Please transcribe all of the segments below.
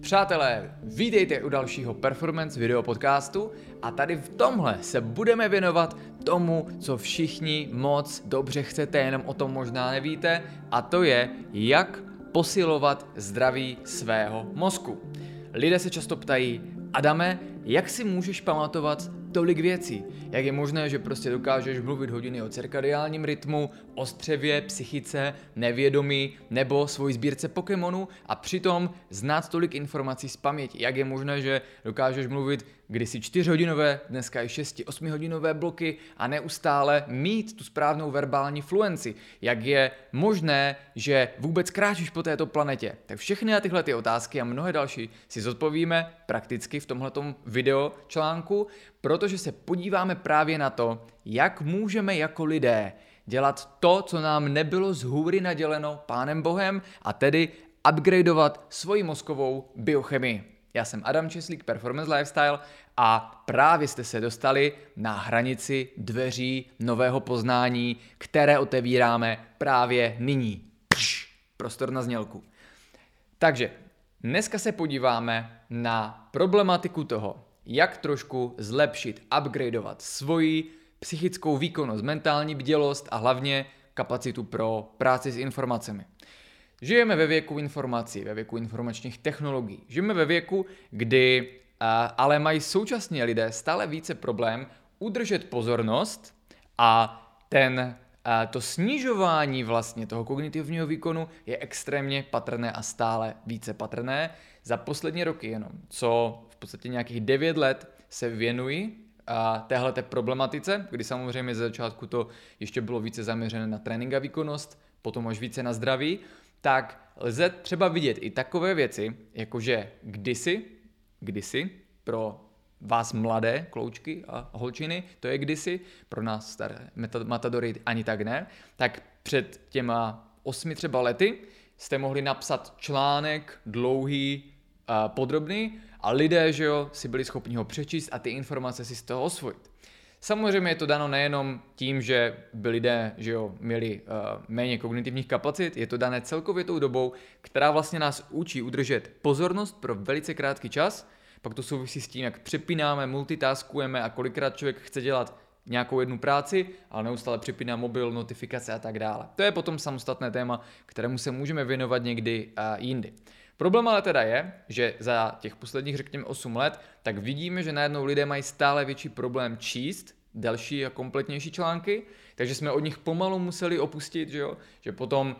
Přátelé, vítejte u dalšího performance video podcastu a tady v tomhle se budeme věnovat tomu, co všichni moc dobře chcete, jenom o tom možná nevíte, a to je, jak posilovat zdraví svého mozku. Lidé se často ptají, Adame, jak si můžeš pamatovat tolik věcí. Jak je možné, že prostě dokážeš mluvit hodiny o cirkadiálním rytmu, o střevě, psychice, nevědomí nebo svoji sbírce Pokémonů a přitom znát tolik informací z paměti. Jak je možné, že dokážeš mluvit kdysi 4 hodinové, dneska i 6-8 hodinové bloky a neustále mít tu správnou verbální fluenci. Jak je možné, že vůbec kráčíš po této planetě. Tak všechny tyhle ty otázky a mnohé další si zodpovíme prakticky v tomhletom video článku, protože se podíváme právě na to, jak můžeme jako lidé dělat to, co nám nebylo z hůry naděleno Pánem Bohem, a tedy upgradeovat svoji mozkovou biochemii. Já jsem Adam Česlík, Performance Lifestyle a právě jste se dostali na hranici dveří nového poznání, které otevíráme právě nyní. Pš, prostor na znělku. Takže dneska se podíváme na problematiku toho, jak trošku zlepšit, upgradeovat svoji psychickou výkonnost, mentální bdělost a hlavně kapacitu pro práci s informacemi. Žijeme ve věku informací, ve věku informačních technologií. Žijeme ve věku, kdy ale mají současně lidé stále více problém udržet pozornost a ten, to snižování vlastně toho kognitivního výkonu je extrémně patrné a stále více patrné. Za poslední roky jenom, co podstatě nějakých 9 let se věnují téhle problematice, kdy samozřejmě ze začátku to ještě bylo více zaměřené na trénink a výkonnost, potom až více na zdraví, tak lze třeba vidět i takové věci, jakože kdysi, kdysi pro vás mladé kloučky a holčiny, to je kdysi, pro nás staré matadory ani tak ne, tak před těma osmi třeba lety jste mohli napsat článek dlouhý, a podrobný a lidé, že jo, si byli schopni ho přečíst a ty informace si z toho osvojit. Samozřejmě je to dano nejenom tím, že by lidé že jo, měli uh, méně kognitivních kapacit, je to dané celkově tou dobou, která vlastně nás učí udržet pozornost pro velice krátký čas, pak to souvisí s tím, jak přepínáme, multitaskujeme a kolikrát člověk chce dělat nějakou jednu práci, ale neustále přepíná mobil, notifikace a tak dále. To je potom samostatné téma, kterému se můžeme věnovat někdy uh, jindy. Problém ale teda je, že za těch posledních, řekněme, 8 let, tak vidíme, že najednou lidé mají stále větší problém číst delší a kompletnější články, takže jsme od nich pomalu museli opustit, že, jo? že potom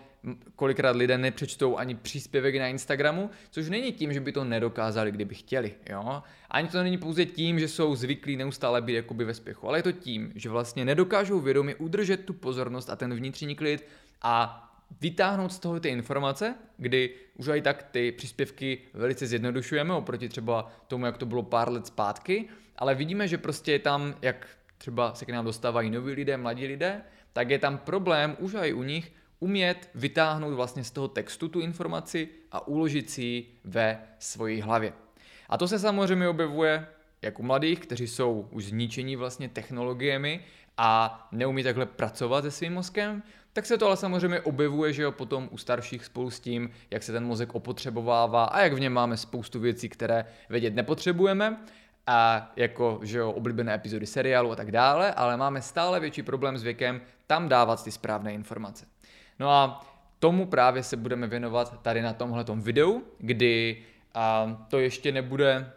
kolikrát lidé nepřečtou ani příspěvek na Instagramu, což není tím, že by to nedokázali, kdyby chtěli. Jo? Ani to není pouze tím, že jsou zvyklí neustále být jakoby ve spěchu, ale je to tím, že vlastně nedokážou vědomě udržet tu pozornost a ten vnitřní klid a vytáhnout z toho ty informace, kdy už i tak ty příspěvky velice zjednodušujeme oproti třeba tomu, jak to bylo pár let zpátky, ale vidíme, že prostě je tam, jak třeba se k nám dostávají noví lidé, mladí lidé, tak je tam problém už i u nich umět vytáhnout vlastně z toho textu tu informaci a uložit si ji ve svojí hlavě. A to se samozřejmě objevuje jak u mladých, kteří jsou už zničení vlastně technologiemi a neumí takhle pracovat se svým mozkem, tak se to ale samozřejmě objevuje, že jo, potom u starších spolu s tím, jak se ten mozek opotřebovává a jak v něm máme spoustu věcí, které vědět nepotřebujeme a jako, že jo, oblíbené epizody seriálu a tak dále, ale máme stále větší problém s věkem tam dávat ty správné informace. No a tomu právě se budeme věnovat tady na tomhle videu, kdy a to ještě nebude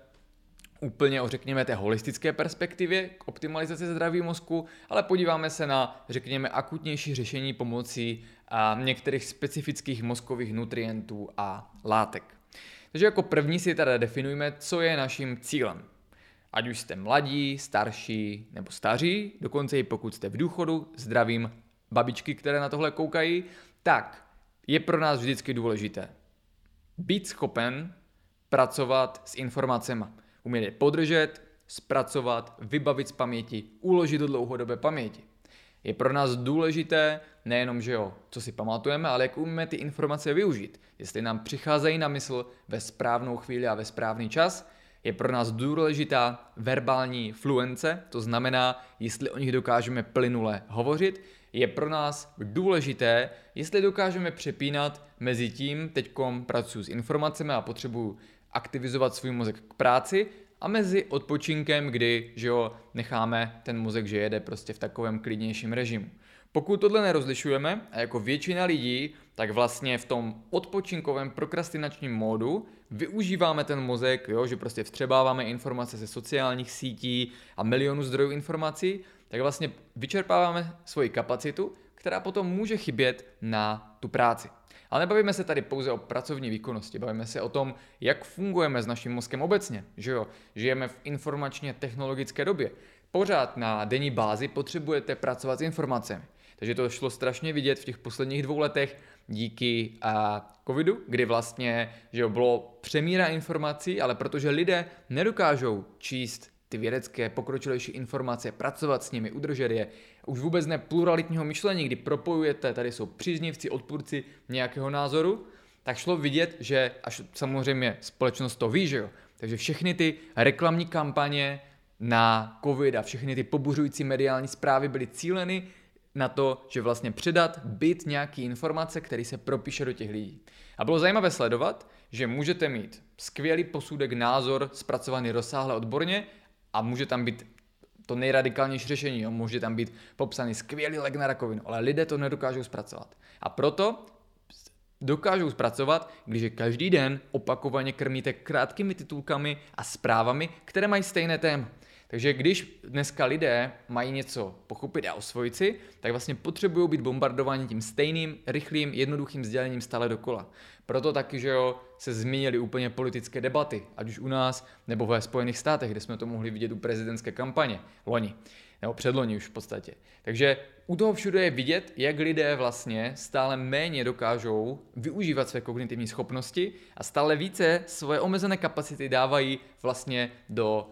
úplně o, řekněme, té holistické perspektivě k optimalizaci zdraví mozku, ale podíváme se na, řekněme, akutnější řešení pomocí a, některých specifických mozkových nutrientů a látek. Takže jako první si teda definujeme, co je naším cílem. Ať už jste mladí, starší nebo staří, dokonce i pokud jste v důchodu, zdravím babičky, které na tohle koukají, tak je pro nás vždycky důležité být schopen pracovat s informacemi. Umět je podržet, zpracovat, vybavit z paměti, uložit do dlouhodobé paměti. Je pro nás důležité nejenom, že jo, co si pamatujeme, ale jak umíme ty informace využít. Jestli nám přicházejí na mysl ve správnou chvíli a ve správný čas, je pro nás důležitá verbální fluence, to znamená, jestli o nich dokážeme plynule hovořit, je pro nás důležité, jestli dokážeme přepínat mezi tím, teďkom pracuji s informacemi a potřebuju aktivizovat svůj mozek k práci a mezi odpočinkem, kdy že jo, necháme ten mozek, že jede prostě v takovém klidnějším režimu. Pokud tohle nerozlišujeme, a jako většina lidí, tak vlastně v tom odpočinkovém prokrastinačním módu využíváme ten mozek, jo, že prostě vstřebáváme informace ze sociálních sítí a milionu zdrojů informací, tak vlastně vyčerpáváme svoji kapacitu, která potom může chybět na tu práci. Ale nebavíme se tady pouze o pracovní výkonnosti, bavíme se o tom, jak fungujeme s naším mozkem obecně. Že jo? Žijeme v informačně technologické době. Pořád na denní bázi potřebujete pracovat s informacemi. Takže to šlo strašně vidět v těch posledních dvou letech díky a, covidu, kdy vlastně že jo, bylo přemíra informací, ale protože lidé nedokážou číst ty vědecké pokročilejší informace, pracovat s nimi, udržet je. Už vůbec ne pluralitního myšlení, kdy propojujete, tady jsou příznivci, odpůrci nějakého názoru, tak šlo vidět, že až samozřejmě společnost to ví, že jo. Takže všechny ty reklamní kampaně na covid a všechny ty pobuřující mediální zprávy byly cíleny na to, že vlastně předat byt nějaký informace, který se propíše do těch lidí. A bylo zajímavé sledovat, že můžete mít skvělý posudek, názor, zpracovaný rozsáhle odborně a může tam být to nejradikálnější řešení, jo? může tam být popsaný skvělý lék na rakovinu, ale lidé to nedokážou zpracovat. A proto dokážou zpracovat, když každý den opakovaně krmíte krátkými titulkami a zprávami, které mají stejné téma. Takže když dneska lidé mají něco pochopit a osvojit si, tak vlastně potřebují být bombardováni tím stejným, rychlým, jednoduchým sdělením stále dokola. Proto taky, že jo, se zmínily úplně politické debaty, ať už u nás nebo ve Spojených státech, kde jsme to mohli vidět u prezidentské kampaně loni, nebo předloni už v podstatě. Takže u toho všude je vidět, jak lidé vlastně stále méně dokážou využívat své kognitivní schopnosti a stále více svoje omezené kapacity dávají vlastně do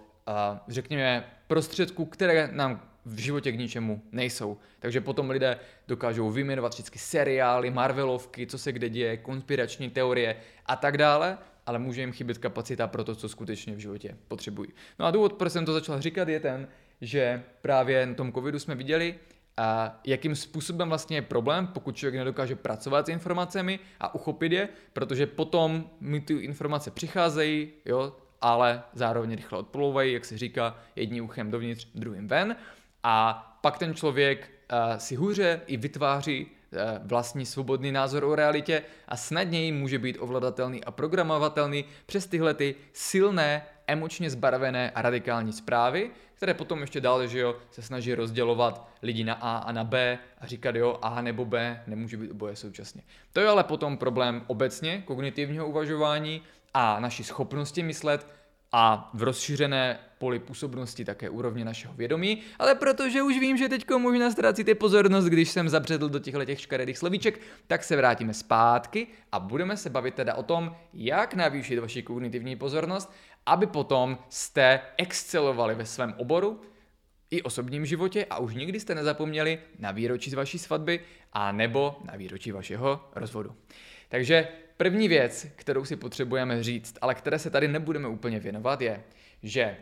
řekněme, prostředků, které nám v životě k ničemu nejsou. Takže potom lidé dokážou vyjmenovat všechny seriály, Marvelovky, co se kde děje, konspirační teorie a tak dále, ale může jim chybět kapacita pro to, co skutečně v životě potřebují. No a důvod, proč jsem to začal říkat, je ten, že právě na tom covidu jsme viděli, a jakým způsobem vlastně je problém, pokud člověk nedokáže pracovat s informacemi a uchopit je, protože potom mi ty informace přicházejí, jo, ale zároveň rychle odplouvají, jak se říká, jedním uchem dovnitř, druhým ven. A pak ten člověk uh, si hůře i vytváří uh, vlastní svobodný názor o realitě a snadněji může být ovladatelný a programovatelný přes tyhle ty silné, emočně zbarvené a radikální zprávy, které potom ještě dále, že jo, se snaží rozdělovat lidi na A a na B a říkat, jo, A nebo B nemůže být oboje současně. To je ale potom problém obecně kognitivního uvažování, a naší schopnosti myslet a v rozšířené poli působnosti také úrovně našeho vědomí, ale protože už vím, že teďko možná ztrácíte pozornost, když jsem zabředl do těchto těch škaredých slovíček, tak se vrátíme zpátky a budeme se bavit teda o tom, jak navýšit vaši kognitivní pozornost, aby potom jste excelovali ve svém oboru, i osobním životě a už nikdy jste nezapomněli na výročí z vaší svatby a nebo na výročí vašeho rozvodu. Takže První věc, kterou si potřebujeme říct, ale které se tady nebudeme úplně věnovat, je, že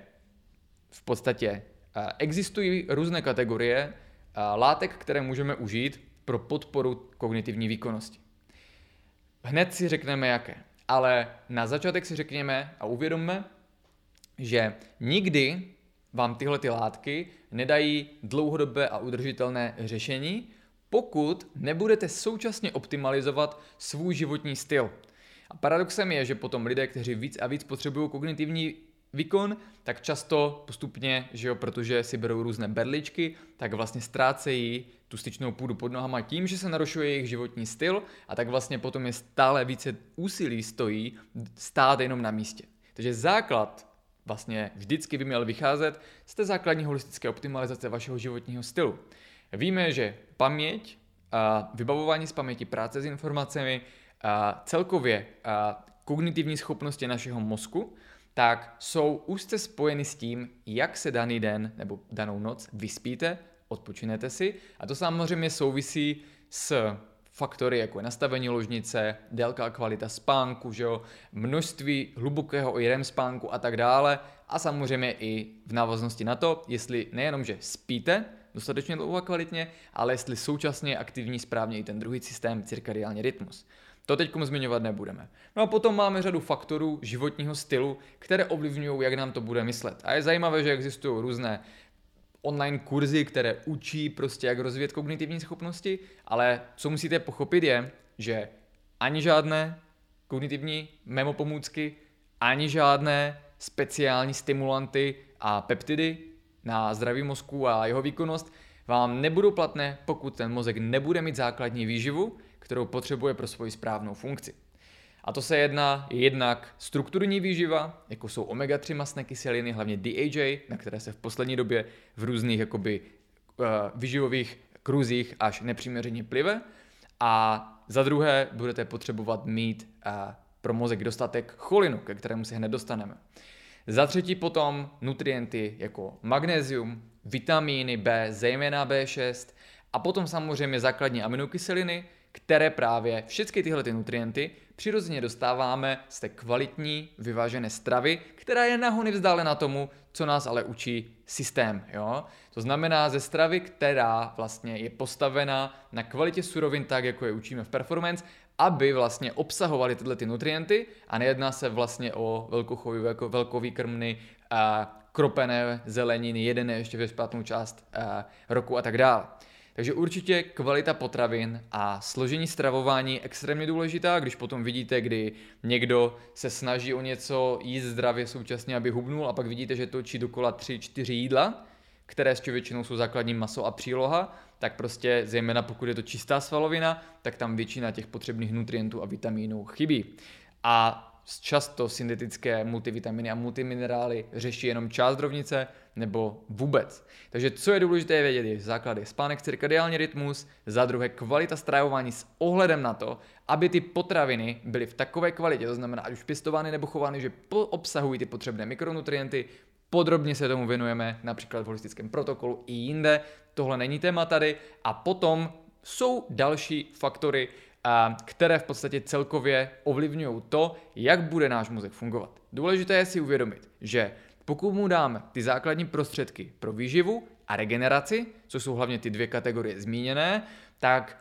v podstatě eh, existují různé kategorie eh, látek, které můžeme užít pro podporu kognitivní výkonnosti. Hned si řekneme jaké, ale na začátek si řekněme a uvědomme, že nikdy vám tyhle ty látky nedají dlouhodobé a udržitelné řešení, pokud nebudete současně optimalizovat svůj životní styl. A paradoxem je, že potom lidé, kteří víc a víc potřebují kognitivní výkon, tak často postupně, že jo, protože si berou různé berličky, tak vlastně ztrácejí tu styčnou půdu pod nohama tím, že se narušuje jejich životní styl a tak vlastně potom je stále více úsilí stojí stát jenom na místě. Takže základ vlastně vždycky by měl vycházet z té základní holistické optimalizace vašeho životního stylu. Víme, že paměť, a vybavování z paměti, práce s informacemi, a celkově a kognitivní schopnosti našeho mozku, tak jsou úzce spojeny s tím, jak se daný den nebo danou noc vyspíte, odpočinete si. A to samozřejmě souvisí s faktory, jako je nastavení ložnice, délka a kvalita spánku, že jo, množství hlubokého i REM spánku a tak dále. A samozřejmě i v návaznosti na to, jestli nejenom, že spíte, dostatečně dlouho a kvalitně, ale jestli současně je aktivní správně i ten druhý systém, cirkadiální rytmus. To teď zmiňovat nebudeme. No a potom máme řadu faktorů životního stylu, které ovlivňují, jak nám to bude myslet. A je zajímavé, že existují různé online kurzy, které učí prostě, jak rozvíjet kognitivní schopnosti, ale co musíte pochopit je, že ani žádné kognitivní memo pomůcky, ani žádné speciální stimulanty a peptidy na zdraví mozku a jeho výkonnost vám nebudou platné, pokud ten mozek nebude mít základní výživu, kterou potřebuje pro svoji správnou funkci. A to se jedná jednak strukturní výživa, jako jsou omega-3 masné kyseliny, hlavně DHA, na které se v poslední době v různých jakoby, uh, výživových kruzích až nepřiměřeně plive. A za druhé budete potřebovat mít uh, pro mozek dostatek cholinu, ke kterému se hned dostaneme. Za třetí potom nutrienty jako magnézium, vitamíny B, zejména B6 a potom samozřejmě základní aminokyseliny, které právě všechny tyhle ty nutrienty přirozeně dostáváme z té kvalitní, vyvážené stravy, která je nahony vzdálená tomu, co nás ale učí systém. Jo? To znamená ze stravy, která vlastně je postavena na kvalitě surovin tak, jako je učíme v performance, aby vlastně obsahovaly tyhle ty nutrienty a nejedná se vlastně o velkochový, velko, velkový krmny, a kropené zeleniny, jedené ještě ve špatnou část a, roku a tak dále. Takže určitě kvalita potravin a složení stravování je extrémně důležitá, když potom vidíte, kdy někdo se snaží o něco jíst zdravě současně, aby hubnul a pak vidíte, že točí dokola 3-4 jídla, které s většinou jsou základní maso a příloha, tak prostě zejména pokud je to čistá svalovina, tak tam většina těch potřebných nutrientů a vitamínů chybí. A často syntetické multivitaminy a multiminerály řeší jenom část rovnice nebo vůbec. Takže co je důležité vědět, je základy spánek, cirkadiální rytmus, za druhé kvalita stravování s ohledem na to, aby ty potraviny byly v takové kvalitě, to znamená ať už pěstovány nebo chovány, že obsahují ty potřebné mikronutrienty, Podrobně se tomu věnujeme například v holistickém protokolu i jinde. Tohle není téma tady. A potom jsou další faktory, které v podstatě celkově ovlivňují to, jak bude náš mozek fungovat. Důležité je si uvědomit, že pokud mu dáme ty základní prostředky pro výživu a regeneraci, což jsou hlavně ty dvě kategorie zmíněné, tak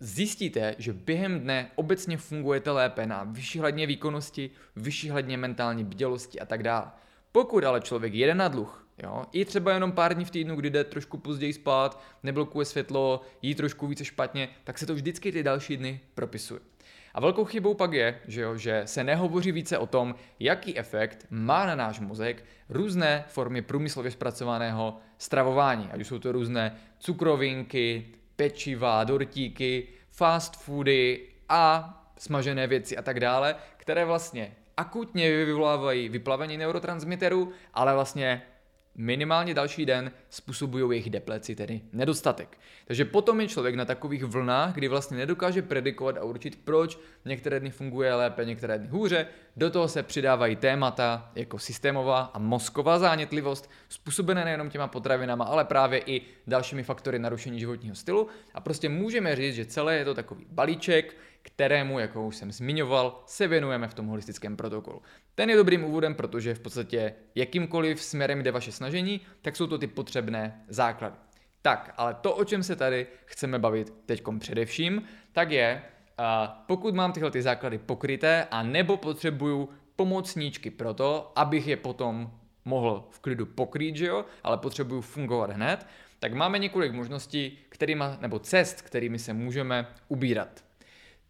zjistíte, že během dne obecně fungujete lépe na vyšší hladně výkonnosti, vyšší hladně mentální bdělosti a tak dále. Pokud ale člověk jede na dluh, jo, i třeba jenom pár dní v týdnu, kdy jde trošku později spát, neblokuje světlo, jí trošku více špatně, tak se to vždycky ty další dny propisuje. A velkou chybou pak je, že, jo, že se nehovoří více o tom, jaký efekt má na náš mozek různé formy průmyslově zpracovaného stravování, ať jsou to různé cukrovinky, pečiva, dortíky, fast foody a smažené věci a tak dále, které vlastně akutně vyvolávají vyplavení neurotransmiterů, ale vlastně minimálně další den způsobují jejich depleci, tedy nedostatek. Takže potom je člověk na takových vlnách, kdy vlastně nedokáže predikovat a určit, proč některé dny funguje lépe, některé dny hůře. Do toho se přidávají témata jako systémová a mozková zánětlivost, způsobené nejenom těma potravinama, ale právě i dalšími faktory narušení životního stylu. A prostě můžeme říct, že celé je to takový balíček, kterému, jako už jsem zmiňoval, se věnujeme v tom holistickém protokolu. Ten je dobrým úvodem, protože v podstatě jakýmkoliv směrem jde vaše snažení, tak jsou to ty potřebné základy. Tak, ale to, o čem se tady chceme bavit teď především, tak je, pokud mám tyhle ty základy pokryté a nebo potřebuju pomocníčky pro to, abych je potom mohl v klidu pokrýt, že jo, ale potřebuju fungovat hned, tak máme několik možností, kterýma, nebo cest, kterými se můžeme ubírat.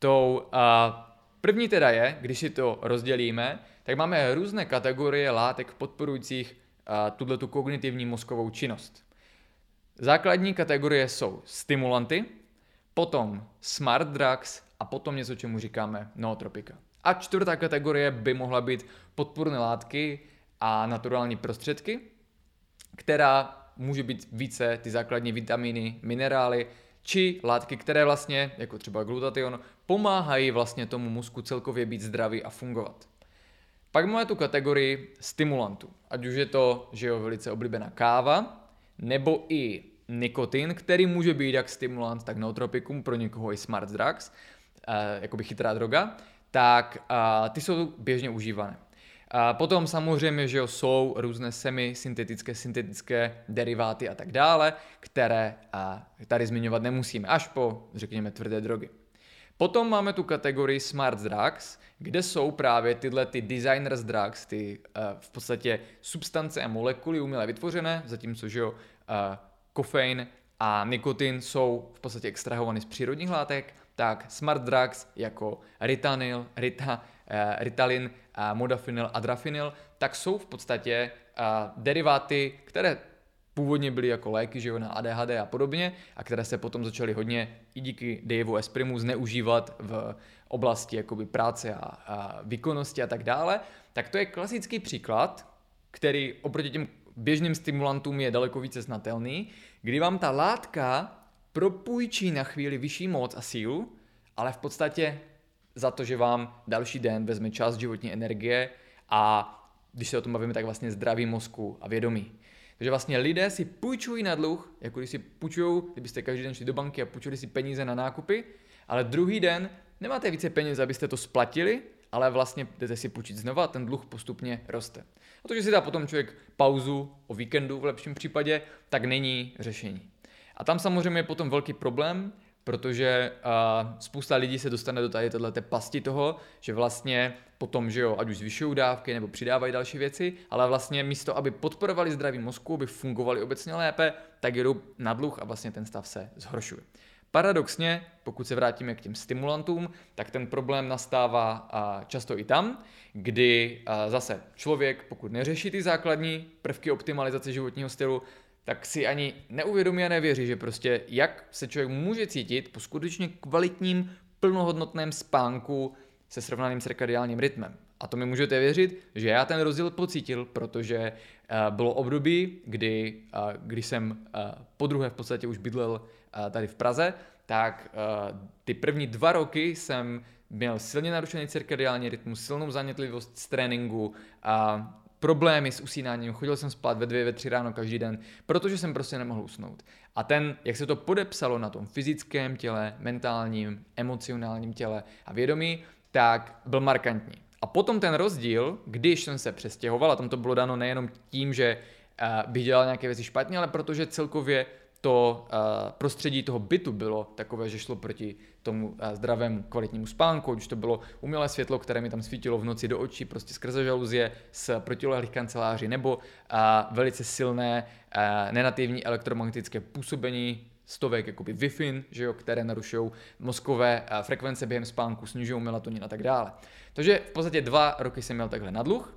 Tou uh, první teda je, když si to rozdělíme, tak máme různé kategorie látek podporujících uh, tu kognitivní mozkovou činnost. Základní kategorie jsou stimulanty, potom smart drugs a potom něco, čemu říkáme nootropika. A čtvrtá kategorie by mohla být podpůrné látky a naturální prostředky, která může být více ty základní vitamíny, minerály, či látky, které vlastně, jako třeba glutation, pomáhají vlastně tomu mozku celkově být zdravý a fungovat. Pak máme tu kategorii stimulantů, ať už je to, že jo, velice oblíbená káva, nebo i nikotin, který může být jak stimulant, tak nootropikum, pro někoho i smart drugs, eh, jakoby chytrá droga, tak eh, ty jsou běžně užívané. A potom samozřejmě, že jo, jsou různé semi-syntetické, syntetické deriváty a tak dále, které a, tady zmiňovat nemusíme, až po, řekněme, tvrdé drogy. Potom máme tu kategorii Smart Drugs, kde jsou právě tyhle ty designers drugs, ty uh, v podstatě substance a molekuly uměle vytvořené, zatímco že jo, uh, kofein a nikotin jsou v podstatě extrahovány z přírodních látek, tak smart drugs jako Ritanil, Rita, uh, Ritalin, Modafinil a Drafinil, tak jsou v podstatě deriváty, které původně byly jako léky že jo, na ADHD a podobně, a které se potom začaly hodně i díky Daveu Esprimu zneužívat v oblasti jakoby práce a, a výkonnosti a tak dále, tak to je klasický příklad, který oproti těm běžným stimulantům je daleko více znatelný, kdy vám ta látka propůjčí na chvíli vyšší moc a sílu, ale v podstatě za to, že vám další den vezme čas životní energie a když se o tom bavíme, tak vlastně zdraví mozku a vědomí. Takže vlastně lidé si půjčují na dluh, jako když si půjčují, kdybyste každý den šli do banky a půjčili si peníze na nákupy, ale druhý den nemáte více peněz, abyste to splatili, ale vlastně jdete si půjčit znova a ten dluh postupně roste. A to, že si dá potom člověk pauzu o víkendu v lepším případě, tak není řešení. A tam samozřejmě je potom velký problém, protože uh, spousta lidí se dostane do tady této pasti toho, že vlastně potom, že jo, ať už zvyšují dávky nebo přidávají další věci, ale vlastně místo, aby podporovali zdraví mozku, aby fungovali obecně lépe, tak jedou na dluh a vlastně ten stav se zhoršuje. Paradoxně, pokud se vrátíme k těm stimulantům, tak ten problém nastává často i tam, kdy zase člověk, pokud neřeší ty základní prvky optimalizace životního stylu, tak si ani neuvědomí a nevěří, že prostě jak se člověk může cítit po skutečně kvalitním, plnohodnotném spánku se srovnaným cirkadiálním rytmem. A to mi můžete věřit, že já ten rozdíl pocítil, protože uh, bylo období, kdy, uh, když jsem uh, po druhé v podstatě už bydlel tady v Praze, tak ty první dva roky jsem měl silně narušený cirkadiální rytmus, silnou zanětlivost z tréninku a problémy s usínáním, chodil jsem spát ve dvě, ve tři ráno každý den, protože jsem prostě nemohl usnout. A ten, jak se to podepsalo na tom fyzickém těle, mentálním, emocionálním těle a vědomí, tak byl markantní. A potom ten rozdíl, když jsem se přestěhoval, a tam to bylo dáno nejenom tím, že uh, bych dělal nějaké věci špatně, ale protože celkově to uh, prostředí toho bytu bylo takové, že šlo proti tomu uh, zdravému kvalitnímu spánku, když to bylo umělé světlo, které mi tam svítilo v noci do očí, prostě skrze žaluzie z protilehlých kanceláří, nebo uh, velice silné nenativní elektromagnetické působení stovek jakoby Wi-Fi, že jo, které narušují mozkové frekvence během spánku, snižují melatonin a tak dále. Takže v podstatě dva roky jsem měl takhle na dluh,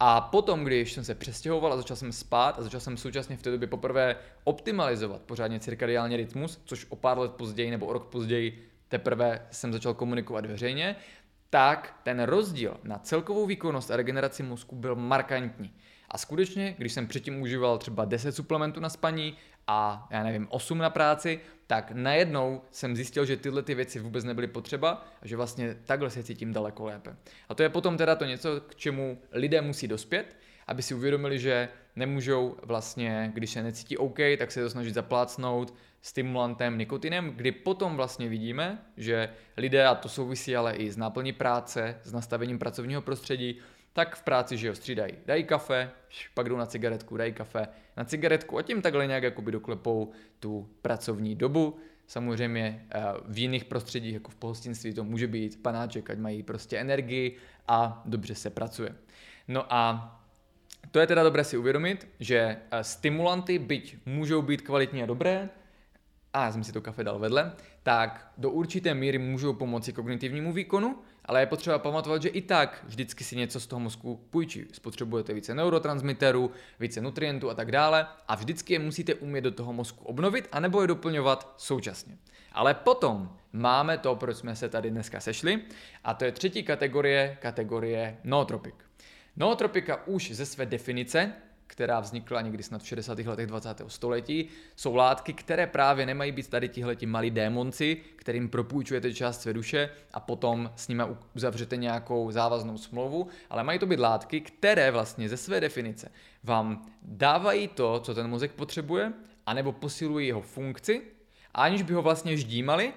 a potom, když jsem se přestěhoval a začal jsem spát a začal jsem současně v té době poprvé optimalizovat pořádně cirkadiální rytmus, což o pár let později nebo o rok později teprve jsem začal komunikovat veřejně, tak ten rozdíl na celkovou výkonnost a regeneraci mozku byl markantní. A skutečně, když jsem předtím užíval třeba 10 suplementů na spaní a já nevím, 8 na práci, tak najednou jsem zjistil, že tyhle ty věci vůbec nebyly potřeba a že vlastně takhle se cítím daleko lépe. A to je potom teda to něco, k čemu lidé musí dospět, aby si uvědomili, že nemůžou vlastně, když se necítí OK, tak se to snažit zaplácnout stimulantem, nikotinem, kdy potom vlastně vidíme, že lidé, a to souvisí ale i s náplní práce, s nastavením pracovního prostředí, tak v práci, že jo, střídají. Dají kafe, pak jdou na cigaretku, dají kafe na cigaretku a tím takhle nějak jakoby doklepou tu pracovní dobu. Samozřejmě eh, v jiných prostředích, jako v pohostinství, to může být panáček, ať mají prostě energii a dobře se pracuje. No a to je teda dobré si uvědomit, že eh, stimulanty, byť můžou být kvalitní a dobré, a já jsem si to kafe dal vedle, tak do určité míry můžou pomoci kognitivnímu výkonu, ale je potřeba pamatovat, že i tak vždycky si něco z toho mozku půjčí. Spotřebujete více neurotransmiterů, více nutrientů a tak dále a vždycky je musíte umět do toho mozku obnovit anebo je doplňovat současně. Ale potom máme to, proč jsme se tady dneska sešli a to je třetí kategorie, kategorie nootropik. Nootropika už ze své definice která vznikla někdy snad v 60. letech 20. století, jsou látky, které právě nemají být tady tihleti malí démonci, kterým propůjčujete část své duše a potom s nimi uzavřete nějakou závaznou smlouvu, ale mají to být látky, které vlastně ze své definice vám dávají to, co ten mozek potřebuje, anebo posilují jeho funkci, aniž by ho vlastně ždímali,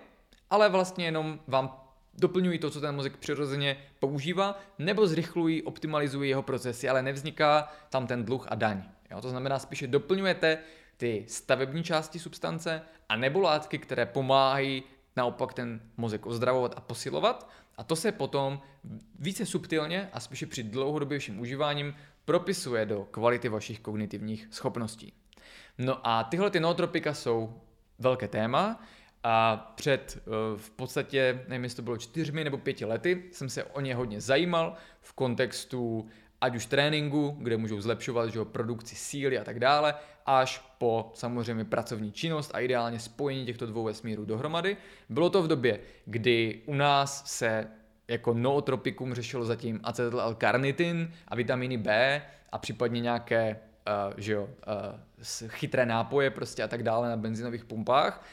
ale vlastně jenom vám doplňují to, co ten mozek přirozeně používá, nebo zrychlují, optimalizují jeho procesy, ale nevzniká tam ten dluh a daň. Jo? To znamená, spíše doplňujete ty stavební části substance a nebo látky, které pomáhají naopak ten mozek ozdravovat a posilovat. A to se potom více subtilně a spíše při dlouhodobějším užíváním propisuje do kvality vašich kognitivních schopností. No a tyhle ty nootropika jsou velké téma a před eh, v podstatě, nevím, jestli to bylo čtyřmi nebo pěti lety, jsem se o ně hodně zajímal v kontextu ať už tréninku, kde můžou zlepšovat že produkci síly a tak dále, až po samozřejmě pracovní činnost a ideálně spojení těchto dvou vesmírů dohromady. Bylo to v době, kdy u nás se jako nootropikum řešilo zatím acetyl-L-karnitin a vitamíny B a případně nějaké uh, že jo, uh, chytré nápoje prostě a tak dále na benzinových pumpách.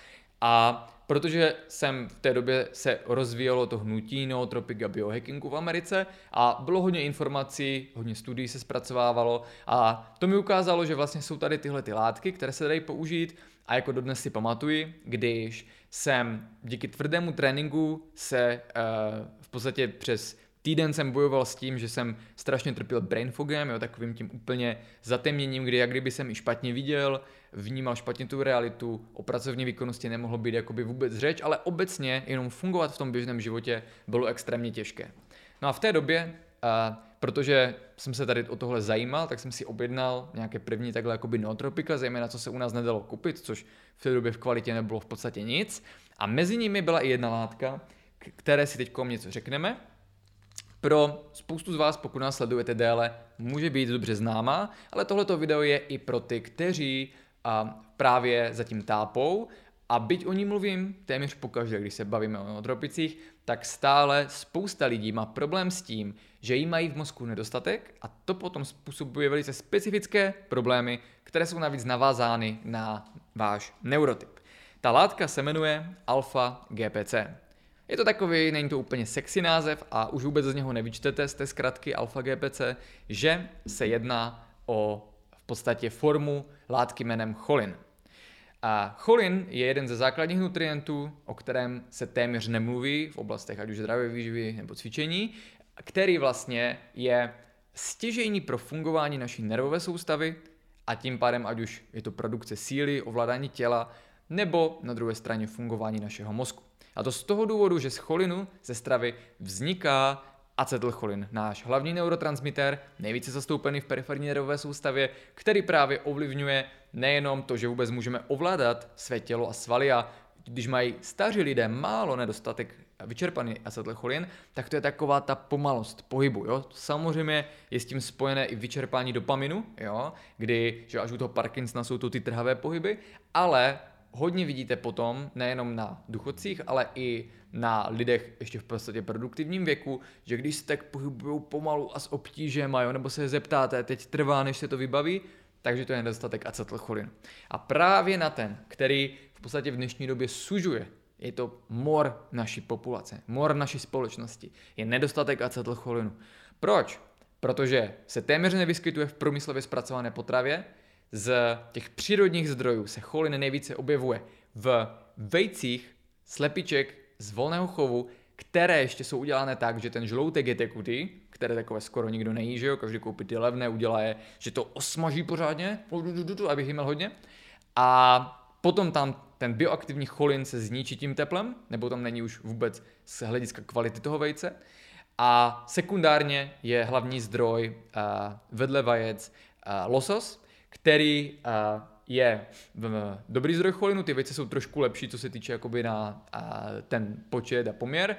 A protože jsem v té době se rozvíjelo to hnutí nootropik a biohackingu v Americe a bylo hodně informací, hodně studií se zpracovávalo a to mi ukázalo, že vlastně jsou tady tyhle ty látky, které se dají použít a jako dodnes si pamatuji, když jsem díky tvrdému tréninku se uh, v podstatě přes týden jsem bojoval s tím, že jsem strašně trpěl brain fogem, jo, takovým tím úplně zatemněním, kdy jak kdyby jsem i špatně viděl, vnímal špatně tu realitu, o pracovní výkonnosti nemohlo být jakoby vůbec řeč, ale obecně jenom fungovat v tom běžném životě bylo extrémně těžké. No a v té době, a, protože jsem se tady o tohle zajímal, tak jsem si objednal nějaké první takhle jakoby nootropika, zejména co se u nás nedalo koupit, což v té době v kvalitě nebylo v podstatě nic. A mezi nimi byla i jedna látka, které si teď něco řekneme, pro spoustu z vás, pokud nás sledujete déle, může být dobře známá, ale tohleto video je i pro ty, kteří a, právě zatím tápou a byť o ní mluvím téměř pokaždé, když se bavíme o tropicích, tak stále spousta lidí má problém s tím, že jí mají v mozku nedostatek a to potom způsobuje velice specifické problémy, které jsou navíc navázány na váš neurotyp. Ta látka se jmenuje alfa GPC. Je to takový, není to úplně sexy název a už vůbec z něho nevyčtete z té zkratky alfa GPC, že se jedná o v podstatě formu látky jménem cholin. A cholin je jeden ze základních nutrientů, o kterém se téměř nemluví v oblastech ať už zdravé výživy nebo cvičení, který vlastně je stěžejní pro fungování naší nervové soustavy a tím pádem ať už je to produkce síly, ovládání těla, nebo na druhé straně fungování našeho mozku. A to z toho důvodu, že z cholinu ze stravy vzniká acetylcholin, náš hlavní neurotransmitter, nejvíce zastoupený v periferní nervové soustavě, který právě ovlivňuje nejenom to, že vůbec můžeme ovládat své tělo a svaly a když mají staří lidé málo nedostatek vyčerpaný acetylcholin, tak to je taková ta pomalost pohybu. Jo? Samozřejmě je s tím spojené i vyčerpání dopaminu, jo? kdy že až u toho Parkinsona jsou to ty trhavé pohyby, ale hodně vidíte potom, nejenom na duchodcích, ale i na lidech ještě v podstatě produktivním věku, že když se tak pohybují pomalu a s obtížem, jo, nebo se zeptáte, teď trvá, než se to vybaví, takže to je nedostatek acetylcholinu. A právě na ten, který v podstatě v dnešní době sužuje, je to mor naší populace, mor naší společnosti, je nedostatek acetylcholinu. Proč? Protože se téměř nevyskytuje v průmyslově zpracované potravě, z těch přírodních zdrojů se cholin nejvíce objevuje v vejcích slepiček z volného chovu, které ještě jsou udělané tak, že ten žloutek je tekutý, které takové skoro nikdo nejí, že jo, každý koupí ty levné, udělá je, že to osmaží pořádně, abych jim měl hodně. A potom tam ten bioaktivní cholin se zničí tím teplem, nebo tam není už vůbec z hlediska kvality toho vejce. A sekundárně je hlavní zdroj uh, vedle vajec uh, losos, který uh, je v dobrý zdroj cholinu, ty věci jsou trošku lepší, co se týče jakoby na uh, ten počet a poměr.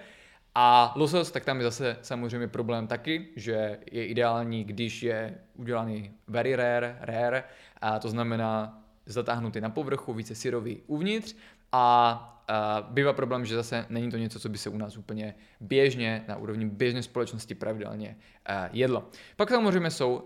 A losos, tak tam je zase samozřejmě problém taky, že je ideální, když je udělaný very rare, rare, a to znamená zatáhnutý na povrchu, více syrový uvnitř a Uh, bývá problém, že zase není to něco, co by se u nás úplně běžně, na úrovni běžné společnosti pravidelně uh, jedlo. Pak samozřejmě jsou uh,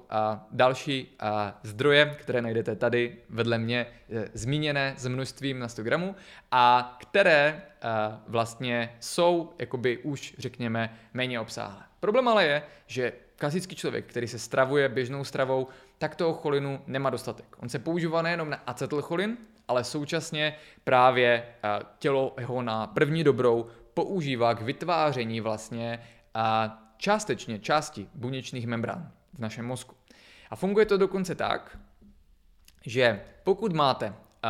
další uh, zdroje, které najdete tady vedle mě, uh, zmíněné s množstvím na 100 gramů a které uh, vlastně jsou jakoby už, řekněme, méně obsáhlé. Problém ale je, že klasický člověk, který se stravuje běžnou stravou, tak toho cholinu nemá dostatek. On se používá nejenom na acetylcholin, ale současně právě eh, tělo ho na první dobrou používá k vytváření vlastně eh, částečně části buněčných membrán v našem mozku. A funguje to dokonce tak, že pokud máte eh,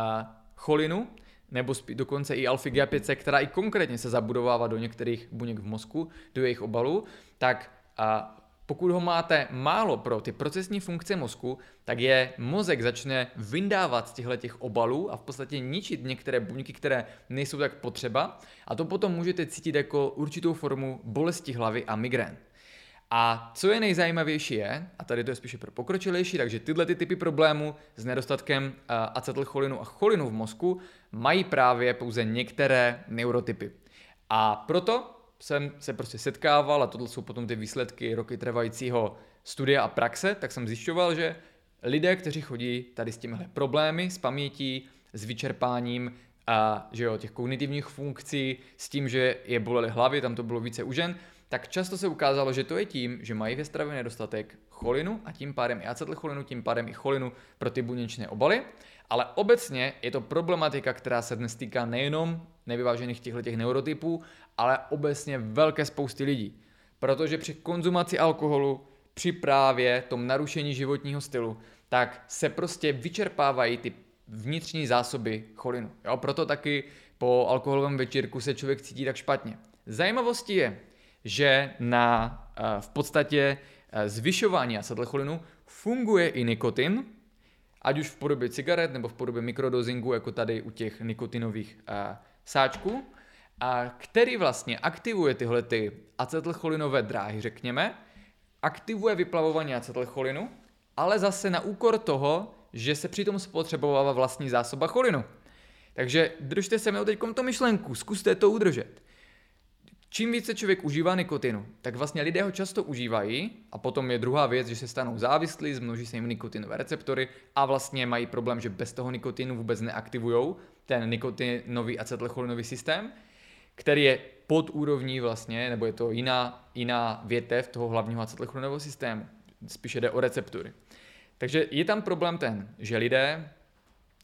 cholinu nebo dokonce i alfa GA5, která i konkrétně se zabudovává do některých buněk v mozku, do jejich obalů, tak pokud ho máte málo pro ty procesní funkce mozku, tak je mozek začne vyndávat z těchto těch obalů a v podstatě ničit některé buňky, které nejsou tak potřeba a to potom můžete cítit jako určitou formu bolesti hlavy a migrén. A co je nejzajímavější je, a tady to je spíše pro pokročilejší, takže tyhle ty typy problémů s nedostatkem acetylcholinu a cholinu v mozku mají právě pouze některé neurotypy. A proto jsem se prostě setkával, a tohle jsou potom ty výsledky roky trvajícího studia a praxe, tak jsem zjišťoval, že lidé, kteří chodí tady s těmihle problémy, s pamětí, s vyčerpáním, a že jo, těch kognitivních funkcí, s tím, že je bolely hlavy, tam to bylo více u žen, tak často se ukázalo, že to je tím, že mají ve stravě nedostatek cholinu a tím pádem i acetylcholinu, tím pádem i cholinu pro ty buněčné obaly. Ale obecně je to problematika, která se dnes týká nejenom nevyvážených těchto těch neurotypů, ale obecně velké spousty lidí. Protože při konzumaci alkoholu, při právě tom narušení životního stylu, tak se prostě vyčerpávají ty vnitřní zásoby cholinu. Jo, proto taky po alkoholovém večírku se člověk cítí tak špatně. Zajímavostí je, že na v podstatě zvyšování acetylcholinu funguje i nikotin, ať už v podobě cigaret nebo v podobě mikrodozingu, jako tady u těch nikotinových sáčků, a který vlastně aktivuje tyhle ty acetylcholinové dráhy, řekněme, aktivuje vyplavování acetylcholinu, ale zase na úkor toho, že se přitom spotřebovává vlastní zásoba cholinu. Takže držte se mi o teď to myšlenku, zkuste to udržet. Čím více člověk užívá nikotinu, tak vlastně lidé ho často užívají a potom je druhá věc, že se stanou závislí, zmnoží se jim nikotinové receptory a vlastně mají problém, že bez toho nikotinu vůbec neaktivují ten nikotinový acetylcholinový systém, který je pod úrovní vlastně, nebo je to jiná, jiná větev toho hlavního acetylcholinového systému. Spíše jde o receptory. Takže je tam problém ten, že lidé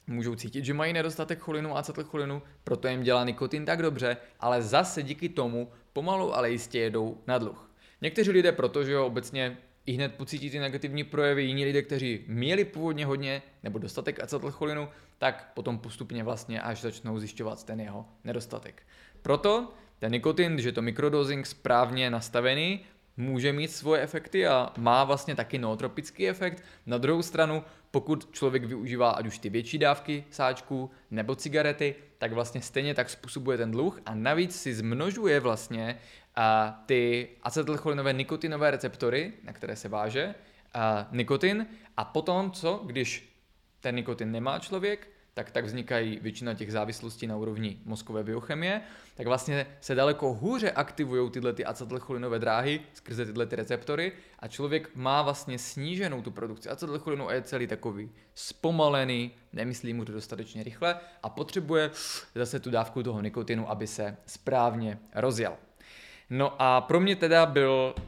můžou cítit, že mají nedostatek cholinu a acetylcholinu, proto jim dělá nikotin tak dobře, ale zase díky tomu pomalu, ale jistě jedou na dluh. Někteří lidé, protože obecně i hned pocítí ty negativní projevy, jiní lidé, kteří měli původně hodně nebo dostatek acetylcholinu, tak potom postupně vlastně až začnou zjišťovat ten jeho nedostatek. Proto ten nikotin, že to mikrodosing správně nastavený, může mít svoje efekty a má vlastně taky nootropický efekt. Na druhou stranu, pokud člověk využívá ať už ty větší dávky sáčků nebo cigarety, tak vlastně stejně tak způsobuje ten dluh a navíc si zmnožuje vlastně a ty acetylcholinové nikotinové receptory, na které se váže a nikotin a potom co, když ten nikotin nemá člověk, tak tak vznikají většina těch závislostí na úrovni mozkové biochemie, tak vlastně se daleko hůře aktivují tyhle ty acetylcholinové dráhy skrze tyhle ty receptory a člověk má vlastně sníženou tu produkci acetylcholinu a je celý takový zpomalený, nemyslí mu to dostatečně rychle a potřebuje zase tu dávku toho nikotinu, aby se správně rozjel. No a pro mě teda byl uh,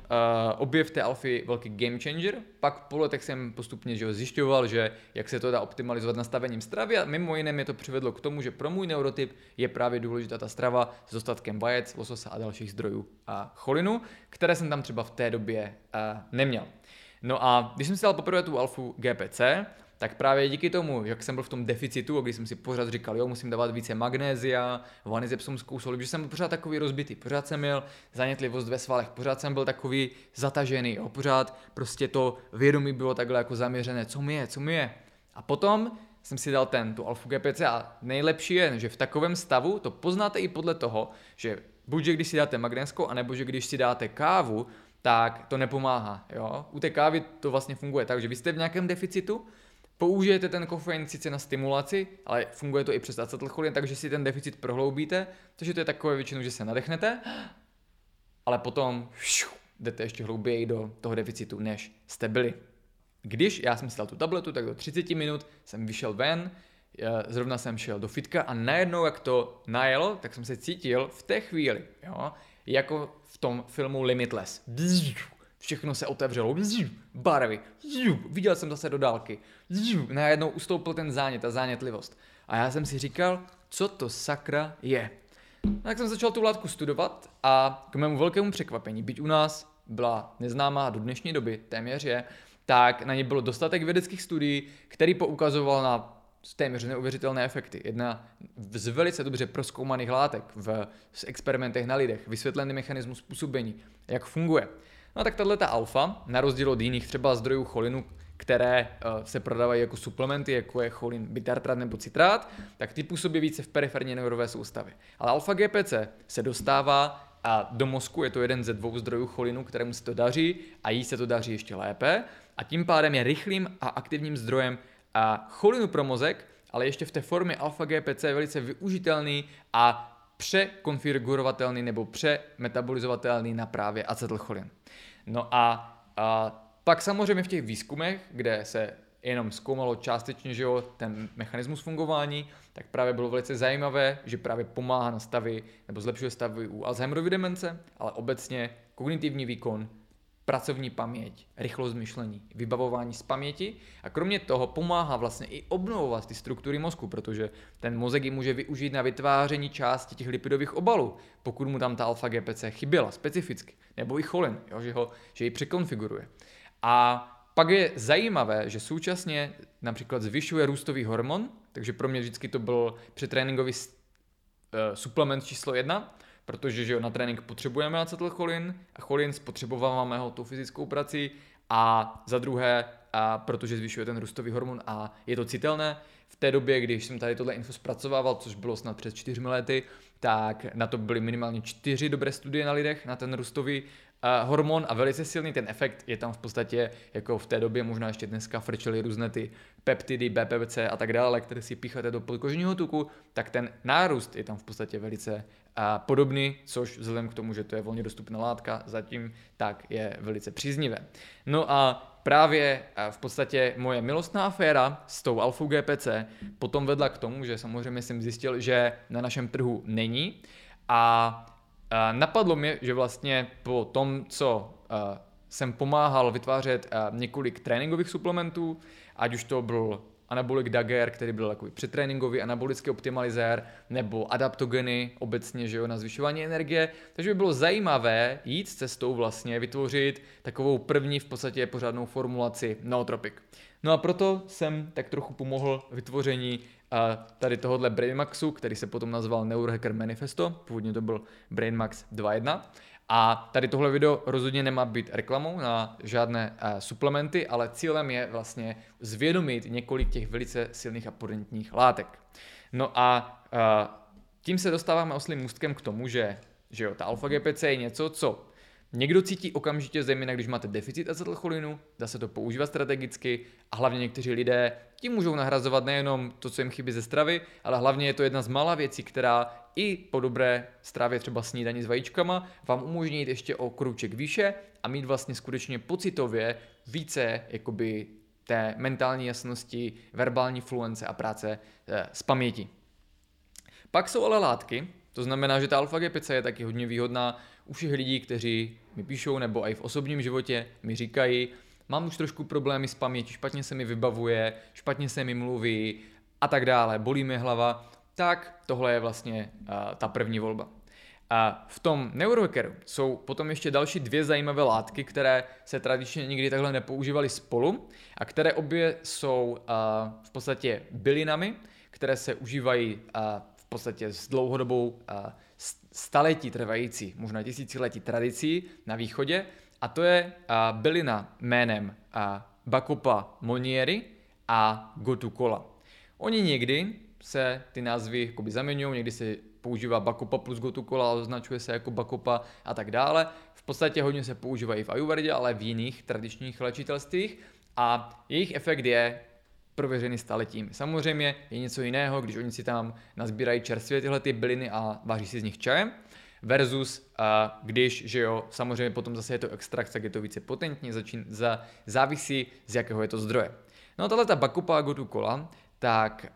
objev té alfy velký game changer. Pak po letech jsem postupně že zjišťoval, že jak se to dá optimalizovat nastavením stravy a mimo jiné mě to přivedlo k tomu, že pro můj neurotyp je právě důležitá ta strava s dostatkem vajec, lososa a dalších zdrojů a cholinu, které jsem tam třeba v té době uh, neměl. No a když jsem si dal poprvé tu alfu GPC, tak právě díky tomu, jak jsem byl v tom deficitu, když jsem si pořád říkal, jo, musím dávat více magnézia, vany zepsomskou soli, že jsem byl pořád takový rozbitý, pořád jsem měl zanětlivost ve svalech, pořád jsem byl takový zatažený, jo, pořád prostě to vědomí bylo takhle jako zaměřené, co mi je, co mi je. A potom jsem si dal ten, tu alfu GPC a nejlepší je, že v takovém stavu to poznáte i podle toho, že buď, že když si dáte magnézkou, anebo že když si dáte kávu, tak to nepomáhá. Jo? U té kávy to vlastně funguje tak, že vy jste v nějakém deficitu, Použijete ten kofein sice na stimulaci, ale funguje to i přes acetylcholin, takže si ten deficit prohloubíte, takže to je takové většinou, že se nadechnete, ale potom šu, jdete ještě hlouběji do toho deficitu, než jste byli. Když já jsem si dal tu tabletu, tak do 30 minut jsem vyšel ven, zrovna jsem šel do fitka a najednou, jak to najelo, tak jsem se cítil v té chvíli, jo, jako v tom filmu Limitless. Všechno se otevřelo, barvy, viděl jsem zase do dálky, najednou ustoupil ten zánět, ta zánětlivost. A já jsem si říkal, co to sakra je. Tak jsem začal tu látku studovat a k mému velkému překvapení, byť u nás byla neznámá do dnešní doby, téměř je, tak na ně bylo dostatek vědeckých studií, který poukazoval na téměř neuvěřitelné efekty. Jedna z velice dobře proskoumaných látek v, v experimentech na lidech, vysvětlený mechanismus působení, jak funguje. No tak tato alfa, na rozdíl od jiných třeba zdrojů cholinu, které uh, se prodávají jako suplementy, jako je cholin bitartrat nebo citrát, tak ty působí více v periferní neurové soustavě. Ale alfa GPC se dostává a do mozku je to jeden ze dvou zdrojů cholinu, kterému se to daří a jí se to daří ještě lépe a tím pádem je rychlým a aktivním zdrojem a cholinu pro mozek, ale ještě v té formě alfa GPC je velice využitelný a překonfigurovatelný nebo přemetabolizovatelný na právě acetylcholin. No a, a pak samozřejmě v těch výzkumech, kde se jenom zkoumalo částečně že jo, ten mechanismus fungování, tak právě bylo velice zajímavé, že právě pomáhá na stavy nebo zlepšuje stavy u Alzheimerovy demence, ale obecně kognitivní výkon, pracovní paměť, rychlost myšlení, vybavování z paměti a kromě toho pomáhá vlastně i obnovovat ty struktury mozku, protože ten mozek ji může využít na vytváření části těch lipidových obalů, pokud mu tam ta alfa GPC chyběla specificky, nebo i cholin, jo, že, ho, že ji překonfiguruje. A pak je zajímavé, že současně například zvyšuje růstový hormon, takže pro mě vždycky to byl přetréninkový uh, suplement číslo jedna, protože že na trénink potřebujeme acetylcholin a cholin spotřebováváme ho tou fyzickou prací a za druhé, a protože zvyšuje ten růstový hormon a je to citelné, v té době, když jsem tady tohle info zpracovával, což bylo snad před čtyřmi lety, tak na to byly minimálně čtyři dobré studie na lidech, na ten růstový hormon a velice silný ten efekt je tam v podstatě, jako v té době možná ještě dneska frčely různé ty peptidy, BPC a tak dále, které si pícháte do podkožního tuku, tak ten nárůst je tam v podstatě velice uh, podobný, což vzhledem k tomu, že to je volně dostupná látka, zatím tak je velice příznivé. No a právě v podstatě moje milostná aféra s tou alfou GPC potom vedla k tomu, že samozřejmě jsem zjistil, že na našem trhu není a napadlo mě, že vlastně po tom, co jsem pomáhal vytvářet několik tréninkových suplementů, ať už to byl anabolik Dagger, který byl takový přetréninkový anabolický optimalizér, nebo adaptogeny obecně, že jo, na zvyšování energie. Takže by bylo zajímavé jít s cestou vlastně vytvořit takovou první v podstatě pořádnou formulaci Nootropic. No a proto jsem tak trochu pomohl vytvoření a tady tohohle Brainmaxu, který se potom nazval Neurohacker Manifesto, původně to byl Brainmax 2.1. A tady tohle video rozhodně nemá být reklamou na žádné uh, suplementy, ale cílem je vlastně zvědomit několik těch velice silných a potentních látek. No a uh, tím se dostáváme oslým můstkem k tomu, že, že jo, ta alfa GPC je něco, co Někdo cítí okamžitě, zejména když máte deficit acetylcholinu, dá se to používat strategicky a hlavně někteří lidé tím můžou nahrazovat nejenom to, co jim chybí ze stravy, ale hlavně je to jedna z mála věcí, která i po dobré stravě třeba snídaní s vajíčkama vám umožní jít ještě o kruček výše a mít vlastně skutečně pocitově více jakoby té mentální jasnosti, verbální fluence a práce eh, s pamětí. Pak jsou ale látky, to znamená, že ta alfa GPC je taky hodně výhodná u všech lidí, kteří mi píšou nebo i v osobním životě mi říkají, mám už trošku problémy s pamětí, špatně se mi vybavuje, špatně se mi mluví a tak dále, bolí mi hlava, tak tohle je vlastně uh, ta první volba. A v tom neurohackeru jsou potom ještě další dvě zajímavé látky, které se tradičně nikdy takhle nepoužívaly spolu a které obě jsou uh, v podstatě bylinami, které se užívají uh, v podstatě s dlouhodobou uh, staletí trvající, možná tisíciletí tradicí na východě a to je uh, bylina jménem uh, Bacopa monieri a Gotukola. Oni někdy se ty názvy jakoby zaměňují, někdy se používá Bacopa plus Gotukola, označuje se jako Bacopa a tak dále. V podstatě hodně se používají v Ayurvedě, ale v jiných tradičních léčitelstvích a jejich efekt je prověřený staletím. Samozřejmě je něco jiného, když oni si tam nazbírají čerstvě tyhle ty byliny a vaří si z nich čajem, versus uh, když, že jo, samozřejmě potom zase je to extrakt, tak je to více potentní, začín, za, závisí z jakého je to zdroje. No a tahle ta Bakupa Gotu Cola, tak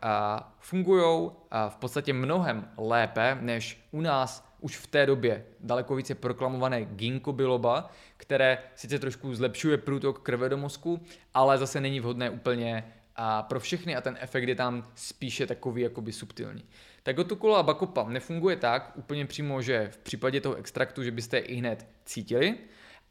fungují v podstatě mnohem lépe než u nás už v té době daleko více proklamované ginkgo biloba, které sice trošku zlepšuje průtok krve do mozku, ale zase není vhodné úplně a pro všechny a ten efekt je tam spíše takový jakoby subtilní. Tak gotukula a bakopa nefunguje tak úplně přímo, že v případě toho extraktu, že byste je i hned cítili,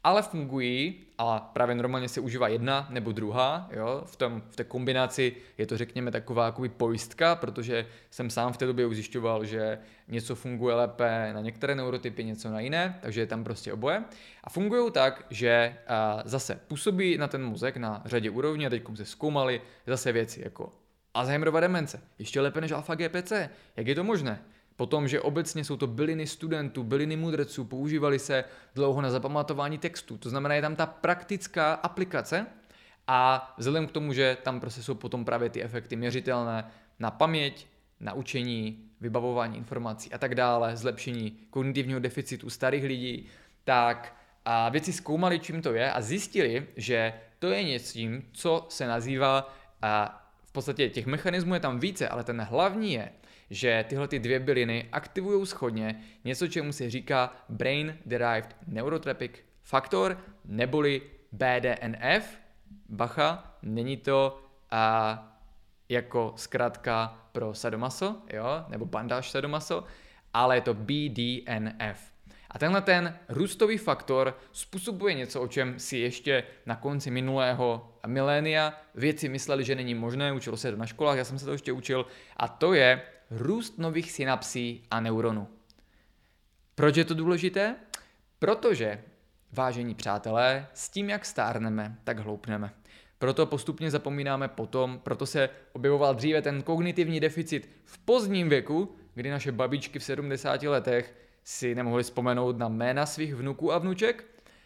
ale fungují a právě normálně se užívá jedna nebo druhá, jo, v, tom, v té kombinaci je to řekněme taková jakoby pojistka, protože jsem sám v té době zjišťoval, že něco funguje lépe na některé neurotypy, něco na jiné, takže je tam prostě oboje. A fungují tak, že a, zase působí na ten mozek na řadě úrovní a teď se zkoumali zase věci jako Alzheimerova demence, ještě lépe než alfa GPC. Jak je to možné? Potom, že obecně jsou to byliny studentů, byliny mudrců, používali se dlouho na zapamatování textu. To znamená, je tam ta praktická aplikace a vzhledem k tomu, že tam prostě jsou potom právě ty efekty měřitelné na paměť, na učení, vybavování informací a tak dále, zlepšení kognitivního deficitu starých lidí, tak a věci zkoumali, čím to je a zjistili, že to je něčím, co se nazývá a v podstatě těch mechanismů je tam více, ale ten hlavní je, že tyhle ty dvě byliny aktivují schodně něco, čemu se říká Brain Derived Neurotropic Factor, neboli BDNF. Bacha, není to a, jako zkrátka pro sadomaso, jo, nebo bandáž sadomaso, ale je to BDNF. A tenhle ten růstový faktor způsobuje něco, o čem si ještě na konci minulého milénia věci mysleli, že není možné, učilo se to na školách, já jsem se to ještě učil, a to je růst nových synapsí a neuronů. Proč je to důležité? Protože, vážení přátelé, s tím, jak stárneme, tak hloupneme. Proto postupně zapomínáme potom, proto se objevoval dříve ten kognitivní deficit v pozdním věku, kdy naše babičky v 70 letech si nemohli vzpomenout na jména svých vnuků a vnuček,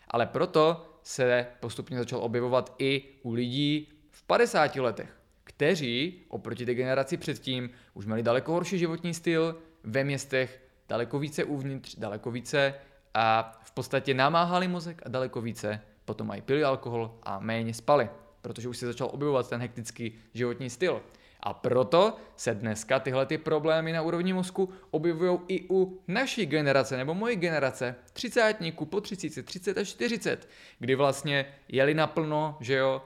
ale proto se postupně začal objevovat i u lidí v 50 letech, kteří oproti té generaci předtím už měli daleko horší životní styl, ve městech daleko více uvnitř, daleko více a v podstatě namáhali mozek a daleko více potom mají pili alkohol a méně spali, protože už se začal objevovat ten hektický životní styl. A proto se dneska tyhle ty problémy na úrovni mozku objevují i u naší generace nebo mojí generace, třicátníků po 30, 30 a 40, kdy vlastně jeli naplno, že jo,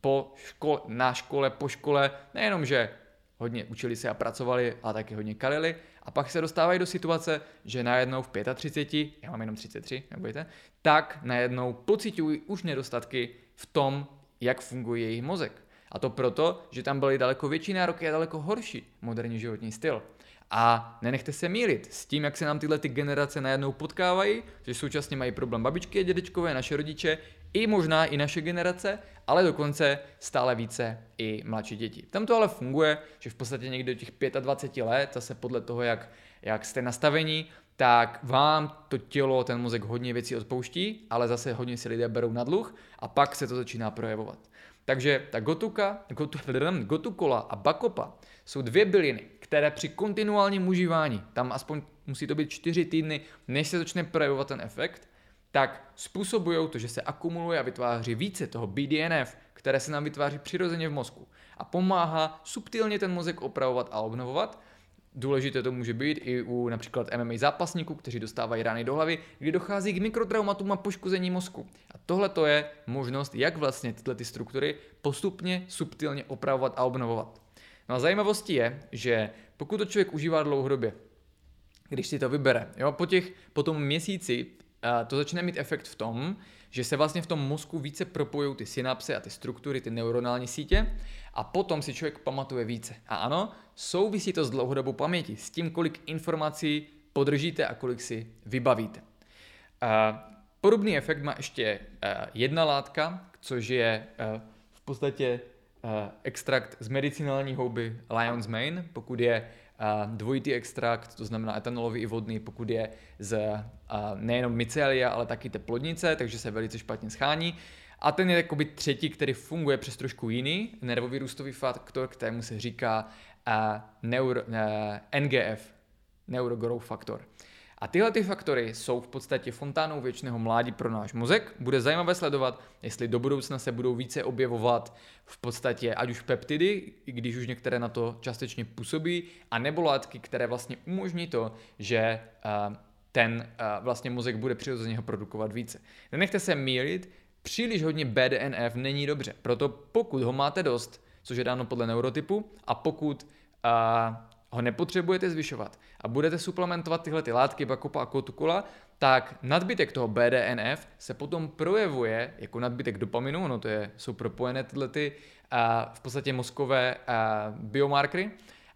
po škole, na škole, po škole, nejenom, že hodně učili se a pracovali, ale taky hodně kalili. A pak se dostávají do situace, že najednou v 35, já mám jenom 33, nebojte, tak najednou pocitují už nedostatky v tom, jak funguje jejich mozek. A to proto, že tam byly daleko větší nároky a daleko horší moderní životní styl. A nenechte se mílit s tím, jak se nám tyhle ty generace najednou potkávají, že současně mají problém babičky a dědečkové, naše rodiče, i možná i naše generace, ale dokonce stále více i mladší děti. Tam to ale funguje, že v podstatě někdy do těch 25 let, zase podle toho, jak, jak jste nastavení, tak vám to tělo, ten mozek hodně věcí odpouští, ale zase hodně si lidé berou na dluh a pak se to začíná projevovat. Takže ta gotuka, gotu, gotukola a bakopa jsou dvě byliny, které při kontinuálním užívání, tam aspoň musí to být čtyři týdny, než se začne projevovat ten efekt, tak způsobují to, že se akumuluje a vytváří více toho BDNF, které se nám vytváří přirozeně v mozku a pomáhá subtilně ten mozek opravovat a obnovovat. Důležité to může být i u například MMA zápasníků, kteří dostávají rány do hlavy, kdy dochází k mikrotraumatům a poškození mozku. A tohle to je možnost, jak vlastně tyhle ty struktury postupně, subtilně opravovat a obnovovat. No a zajímavostí je, že pokud to člověk užívá dlouhodobě, když si to vybere, jo, po, těch, po tom měsíci to začne mít efekt v tom, že se vlastně v tom mozku více propojují ty synapse a ty struktury, ty neuronální sítě a potom si člověk pamatuje více. A ano, souvisí to s dlouhodobou pamětí, s tím, kolik informací podržíte a kolik si vybavíte. Podobný efekt má ještě jedna látka, což je v podstatě extrakt z medicinální houby Lion's Mane, pokud je dvojitý extrakt, to znamená etanolový i vodný, pokud je z nejenom mycelia, ale taky té plodnice, takže se velice špatně schání. A ten je jakoby třetí, který funguje přes trošku jiný nervový růstový faktor, kterému se říká neuro, NGF, Neurogrowth Factor. A tyhle ty faktory jsou v podstatě fontánou věčného mládí pro náš mozek. Bude zajímavé sledovat, jestli do budoucna se budou více objevovat v podstatě ať už peptidy, i když už některé na to částečně působí, a nebo látky, které vlastně umožní to, že uh, ten uh, vlastně mozek bude přirozeně ho produkovat více. Nenechte se mílit, příliš hodně BDNF není dobře. Proto pokud ho máte dost, což je dáno podle neurotypu, a pokud uh, ho nepotřebujete zvyšovat a budete suplementovat tyhle ty látky, bakopa a kotukula, tak nadbytek toho BDNF se potom projevuje jako nadbytek dopaminu, no to je, jsou propojené tyhle ty, uh, v podstatě mozkové uh, biomarkery,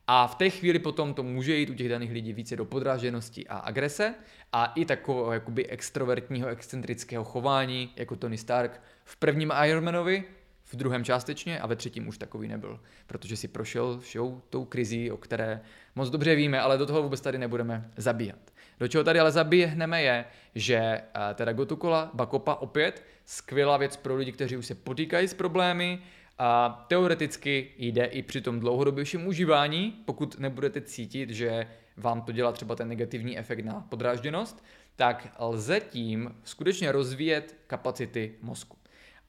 a v té chvíli potom to může jít u těch daných lidí více do podráženosti a agrese a i takového jakoby extrovertního, excentrického chování, jako Tony Stark v prvním Ironmanovi, v druhém částečně a ve třetím už takový nebyl, protože si prošel show tou krizí, o které moc dobře víme, ale do toho vůbec tady nebudeme zabíhat. Do čeho tady ale zabíhneme je, že eh, teda Gotukola, Bakopa opět skvělá věc pro lidi, kteří už se potýkají s problémy, a teoreticky jde i při tom dlouhodobějším užívání, pokud nebudete cítit, že vám to dělá třeba ten negativní efekt na podrážděnost, tak lze tím skutečně rozvíjet kapacity mozku.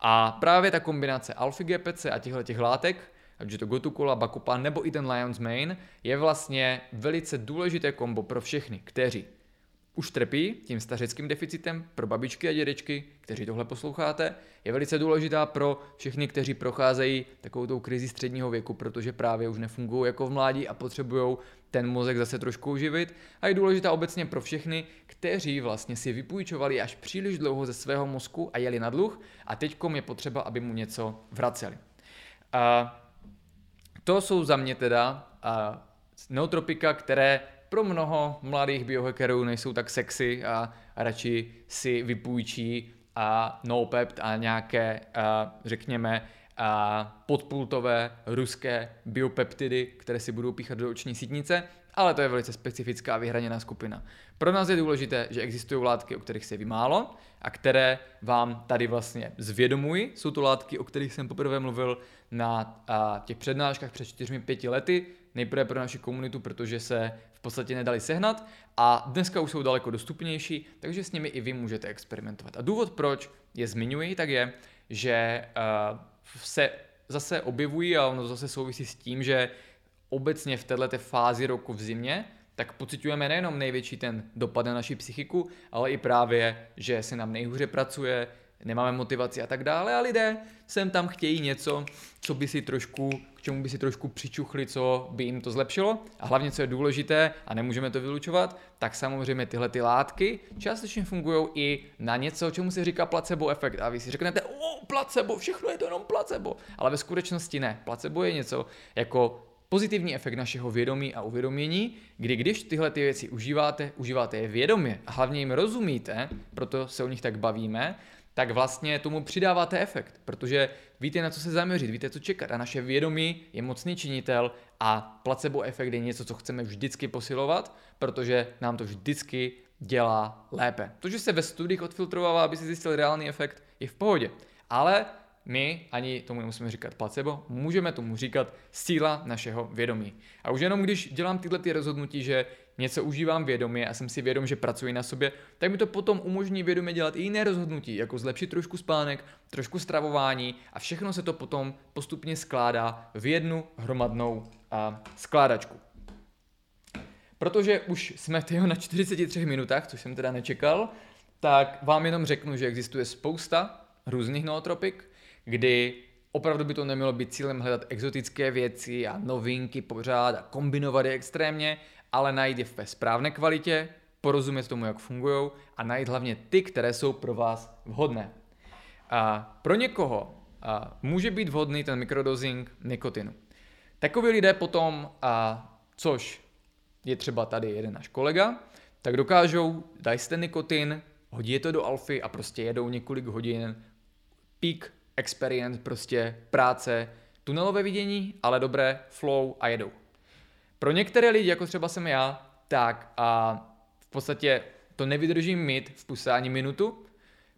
A právě ta kombinace alfy GPC a těchto těch látek, ať je to Gotukola, Bakupa nebo i ten Lion's Mane, je vlastně velice důležité kombo pro všechny, kteří už trpí tím stařeckým deficitem pro babičky a dědečky, kteří tohle posloucháte, je velice důležitá pro všechny, kteří procházejí takovou tou krizi středního věku, protože právě už nefungují jako v mládí a potřebují ten mozek zase trošku uživit. A je důležitá obecně pro všechny, kteří vlastně si vypůjčovali až příliš dlouho ze svého mozku a jeli na dluh a teď je potřeba, aby mu něco vraceli. A to jsou za mě teda a, neotropika, které pro mnoho mladých biohackerů nejsou tak sexy a, radši si vypůjčí a NoPept a nějaké, a, řekněme, a podpultové ruské biopeptidy, které si budou píchat do oční sítnice, ale to je velice specifická vyhraněná skupina. Pro nás je důležité, že existují látky, o kterých se ví málo a které vám tady vlastně zvědomují. Jsou to látky, o kterých jsem poprvé mluvil na a, těch přednáškách před 4-5 lety, nejprve pro naši komunitu, protože se podstatě nedali sehnat a dneska už jsou daleko dostupnější, takže s nimi i vy můžete experimentovat. A důvod, proč je zmiňuji, tak je, že uh, se zase objevují a ono zase souvisí s tím, že obecně v této fázi roku v zimě tak pocitujeme nejenom největší ten dopad na naši psychiku, ale i právě, že se nám nejhůře pracuje, nemáme motivaci a tak dále. A lidé sem tam chtějí něco, co by si trošku, k čemu by si trošku přičuchli, co by jim to zlepšilo. A hlavně, co je důležité a nemůžeme to vylučovat, tak samozřejmě tyhle ty látky částečně fungují i na něco, čemu se říká placebo efekt. A vy si řeknete, o, placebo, všechno je to jenom placebo, ale ve skutečnosti ne. Placebo je něco jako pozitivní efekt našeho vědomí a uvědomění, kdy když tyhle ty věci užíváte, užíváte je vědomě a hlavně jim rozumíte, proto se o nich tak bavíme, tak vlastně tomu přidáváte efekt, protože víte, na co se zaměřit, víte, co čekat a naše vědomí je mocný činitel a placebo efekt je něco, co chceme vždycky posilovat, protože nám to vždycky dělá lépe. To, že se ve studiích odfiltrovává, aby si zjistil reálný efekt, je v pohodě. Ale my ani tomu nemusíme říkat placebo, můžeme tomu říkat síla našeho vědomí. A už jenom když dělám tyhle ty rozhodnutí, že něco užívám vědomě a jsem si vědom, že pracuji na sobě, tak mi to potom umožní vědomě dělat i jiné rozhodnutí, jako zlepšit trošku spánek, trošku stravování a všechno se to potom postupně skládá v jednu hromadnou a, skládačku. Protože už jsme tyho na 43 minutách, což jsem teda nečekal, tak vám jenom řeknu, že existuje spousta různých nootropik, kdy opravdu by to nemělo být cílem hledat exotické věci a novinky pořád a kombinovat je extrémně, ale najít je ve správné kvalitě, porozumět tomu, jak fungují a najít hlavně ty, které jsou pro vás vhodné. A pro někoho a může být vhodný ten mikrodosing nikotinu. Takoví lidé potom, a což je třeba tady jeden náš kolega, tak dokážou, dají ten nikotin, hodí je to do alfy a prostě jedou několik hodin peak experience, prostě práce, tunelové vidění, ale dobré, flow a jedou. Pro některé lidi, jako třeba jsem já, tak a v podstatě to nevydržím mít v puse ani minutu,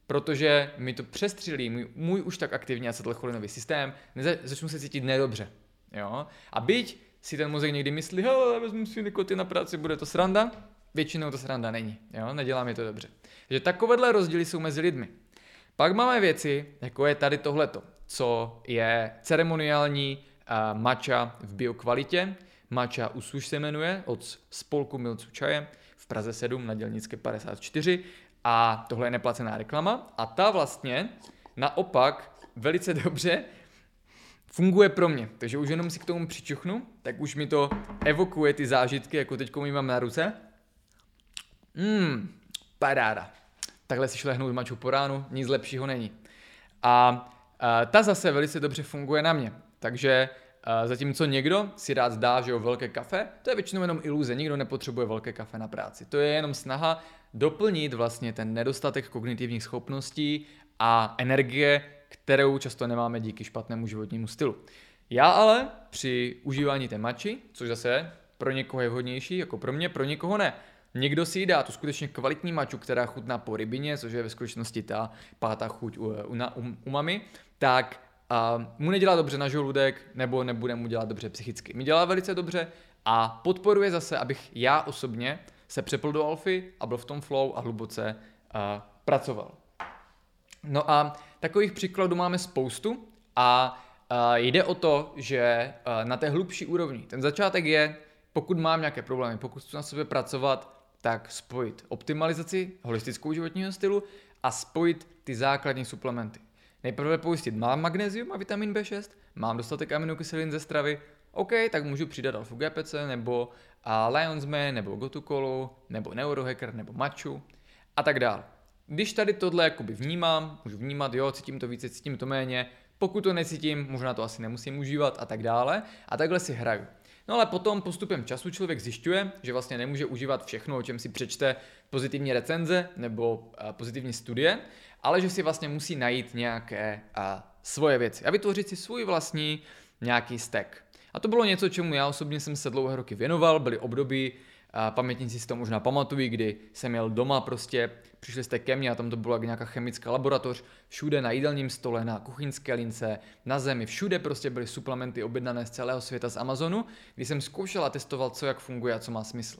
protože mi to přestřelí můj, můj už tak aktivní acetylcholinový systém, neza, začnu se cítit nedobře. Jo? A byť si ten mozek někdy myslí, hele, vezmu si nikotin na práci, bude to sranda, většinou to sranda není, jo? nedělá mi to dobře. Takže takovéhle rozdíly jsou mezi lidmi. Pak máme věci, jako je tady tohleto, co je ceremoniální uh, matcha v biokvalitě. Matcha Usuš se jmenuje, od spolku milců čaje v Praze 7 na dělnické 54 a tohle je neplacená reklama a ta vlastně naopak velice dobře funguje pro mě. Takže už jenom si k tomu přičuchnu, tak už mi to evokuje ty zážitky, jako teď mám na ruce. Mmm, paráda. Takhle si šlehnout maču po ránu, nic lepšího není. A, a ta zase velice dobře funguje na mě. Takže zatímco někdo si rád zdá, že jo, velké kafe, to je většinou jenom iluze, nikdo nepotřebuje velké kafe na práci. To je jenom snaha doplnit vlastně ten nedostatek kognitivních schopností a energie, kterou často nemáme díky špatnému životnímu stylu. Já ale při užívání té mači, což zase pro někoho je vhodnější, jako pro mě, pro někoho ne. Někdo si dá tu skutečně kvalitní maču, která chutná po rybině, což je ve skutečnosti ta pátá chuť u, u, u umami, tak a mu nedělá dobře na žaludek, nebo nebude mu dělat dobře psychicky. Mi dělá velice dobře a podporuje zase, abych já osobně se přepl do alfy a byl v tom flow a hluboce a, pracoval. No a takových příkladů máme spoustu a a jde o to, že na té hlubší úrovni, ten začátek je, pokud mám nějaké problémy, pokud chci na sebe pracovat, tak spojit optimalizaci holistickou životního stylu a spojit ty základní suplementy. Nejprve pojistit, mám magnézium a vitamin B6, mám dostatek aminokyselin ze stravy, OK, tak můžu přidat alfa GPC nebo a Lionsman, nebo Gotukolu, nebo Neurohacker, nebo Machu a tak dále. Když tady tohle jakoby vnímám, můžu vnímat, jo, cítím to více, cítím to méně, pokud to necítím, možná to asi nemusím užívat a tak dále. A takhle si hraju. No ale potom postupem času člověk zjišťuje, že vlastně nemůže užívat všechno, o čem si přečte pozitivní recenze nebo pozitivní studie, ale že si vlastně musí najít nějaké a, svoje věci a vytvořit si svůj vlastní nějaký stack. A to bylo něco, čemu já osobně jsem se dlouhé roky věnoval, byly období, a pamětníci si to možná pamatují, kdy jsem měl doma prostě, přišli jste ke mně a tam to byla nějaká chemická laboratoř, všude na jídelním stole, na kuchyňské lince, na zemi, všude prostě byly suplementy objednané z celého světa z Amazonu, kdy jsem zkoušel a testoval, co jak funguje a co má smysl.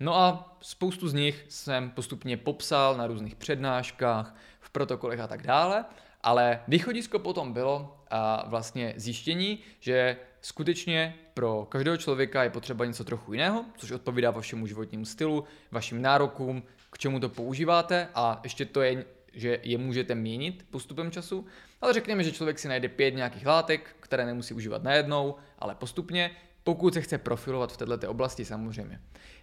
No a spoustu z nich jsem postupně popsal na různých přednáškách, v protokolech a tak dále, ale východisko potom bylo a vlastně zjištění, že skutečně pro každého člověka je potřeba něco trochu jiného, což odpovídá vašemu životnímu stylu, vašim nárokům, k čemu to používáte a ještě to je, že je můžete měnit postupem času, ale řekněme, že člověk si najde pět nějakých látek, které nemusí užívat najednou, ale postupně, pokud se chce profilovat v této oblasti samozřejmě.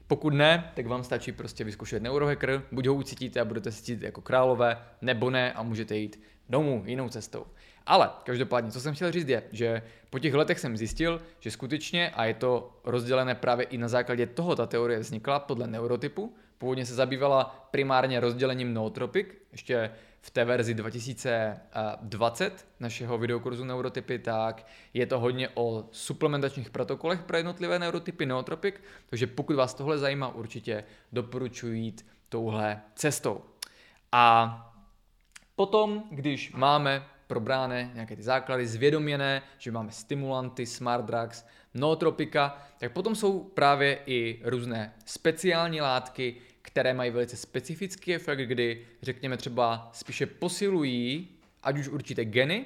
Pokud ne, tak vám stačí prostě vyzkoušet neurohacker, buď ho ucítíte a budete se cítit jako králové, nebo ne a můžete jít domů jinou cestou. Ale každopádně, co jsem chtěl říct je, že po těch letech jsem zjistil, že skutečně, a je to rozdělené právě i na základě toho, ta teorie vznikla podle neurotypu, původně se zabývala primárně rozdělením nootropik, ještě v té verzi 2020 našeho videokurzu Neurotypy, tak je to hodně o suplementačních protokolech pro jednotlivé neurotypy nootropik, takže pokud vás tohle zajímá, určitě doporučuji jít touhle cestou. A Potom, když máme probrány nějaké ty základy, zvědoměné, že máme stimulanty, smart drugs, nootropika, tak potom jsou právě i různé speciální látky, které mají velice specifický efekt, kdy řekněme třeba spíše posilují ať už určité geny,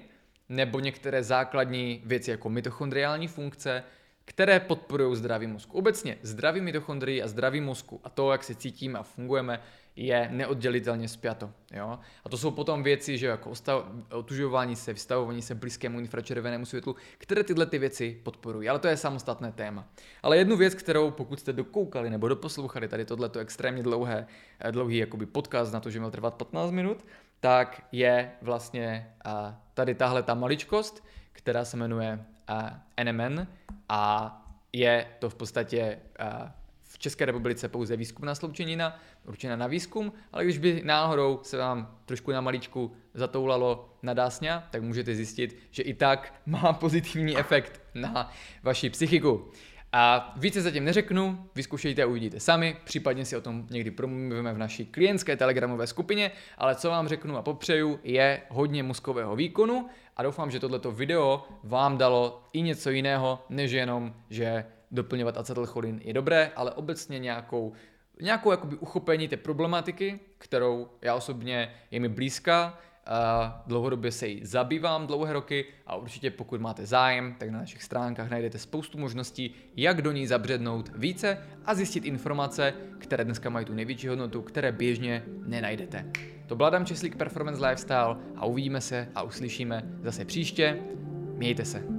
nebo některé základní věci jako mitochondriální funkce, které podporují zdravý mozku. Obecně zdraví mitochondrii a zdraví mozku a to, jak se cítíme a fungujeme, je neoddělitelně spjato. Jo? A to jsou potom věci, že jako otužování se, vystavování se blízkému infračervenému světlu, které tyhle ty věci podporují. Ale to je samostatné téma. Ale jednu věc, kterou pokud jste dokoukali nebo doposlouchali tady tohleto extrémně dlouhé, eh, dlouhý jakoby podcast na to, že měl trvat 15 minut, tak je vlastně tady tahle ta maličkost, která se jmenuje NMN a je to v podstatě v České republice pouze výzkumná sloučenina, určená na výzkum, ale když by náhodou se vám trošku na maličku zatoulalo na dásňa, tak můžete zjistit, že i tak má pozitivní efekt na vaši psychiku. A více zatím neřeknu, vyzkoušejte a uvidíte sami, případně si o tom někdy promluvíme v naší klientské telegramové skupině, ale co vám řeknu a popřeju je hodně mozkového výkonu a doufám, že tohleto video vám dalo i něco jiného, než jenom, že doplňovat acetylcholin je dobré, ale obecně nějakou, nějakou jakoby uchopení té problematiky, kterou já osobně je mi blízká, dlouhodobě se jí zabývám dlouhé roky a určitě pokud máte zájem, tak na našich stránkách najdete spoustu možností, jak do ní zabřednout více a zjistit informace, které dneska mají tu největší hodnotu, které běžně nenajdete. To byl Adam Česlík Performance Lifestyle a uvidíme se a uslyšíme zase příště. Mějte se.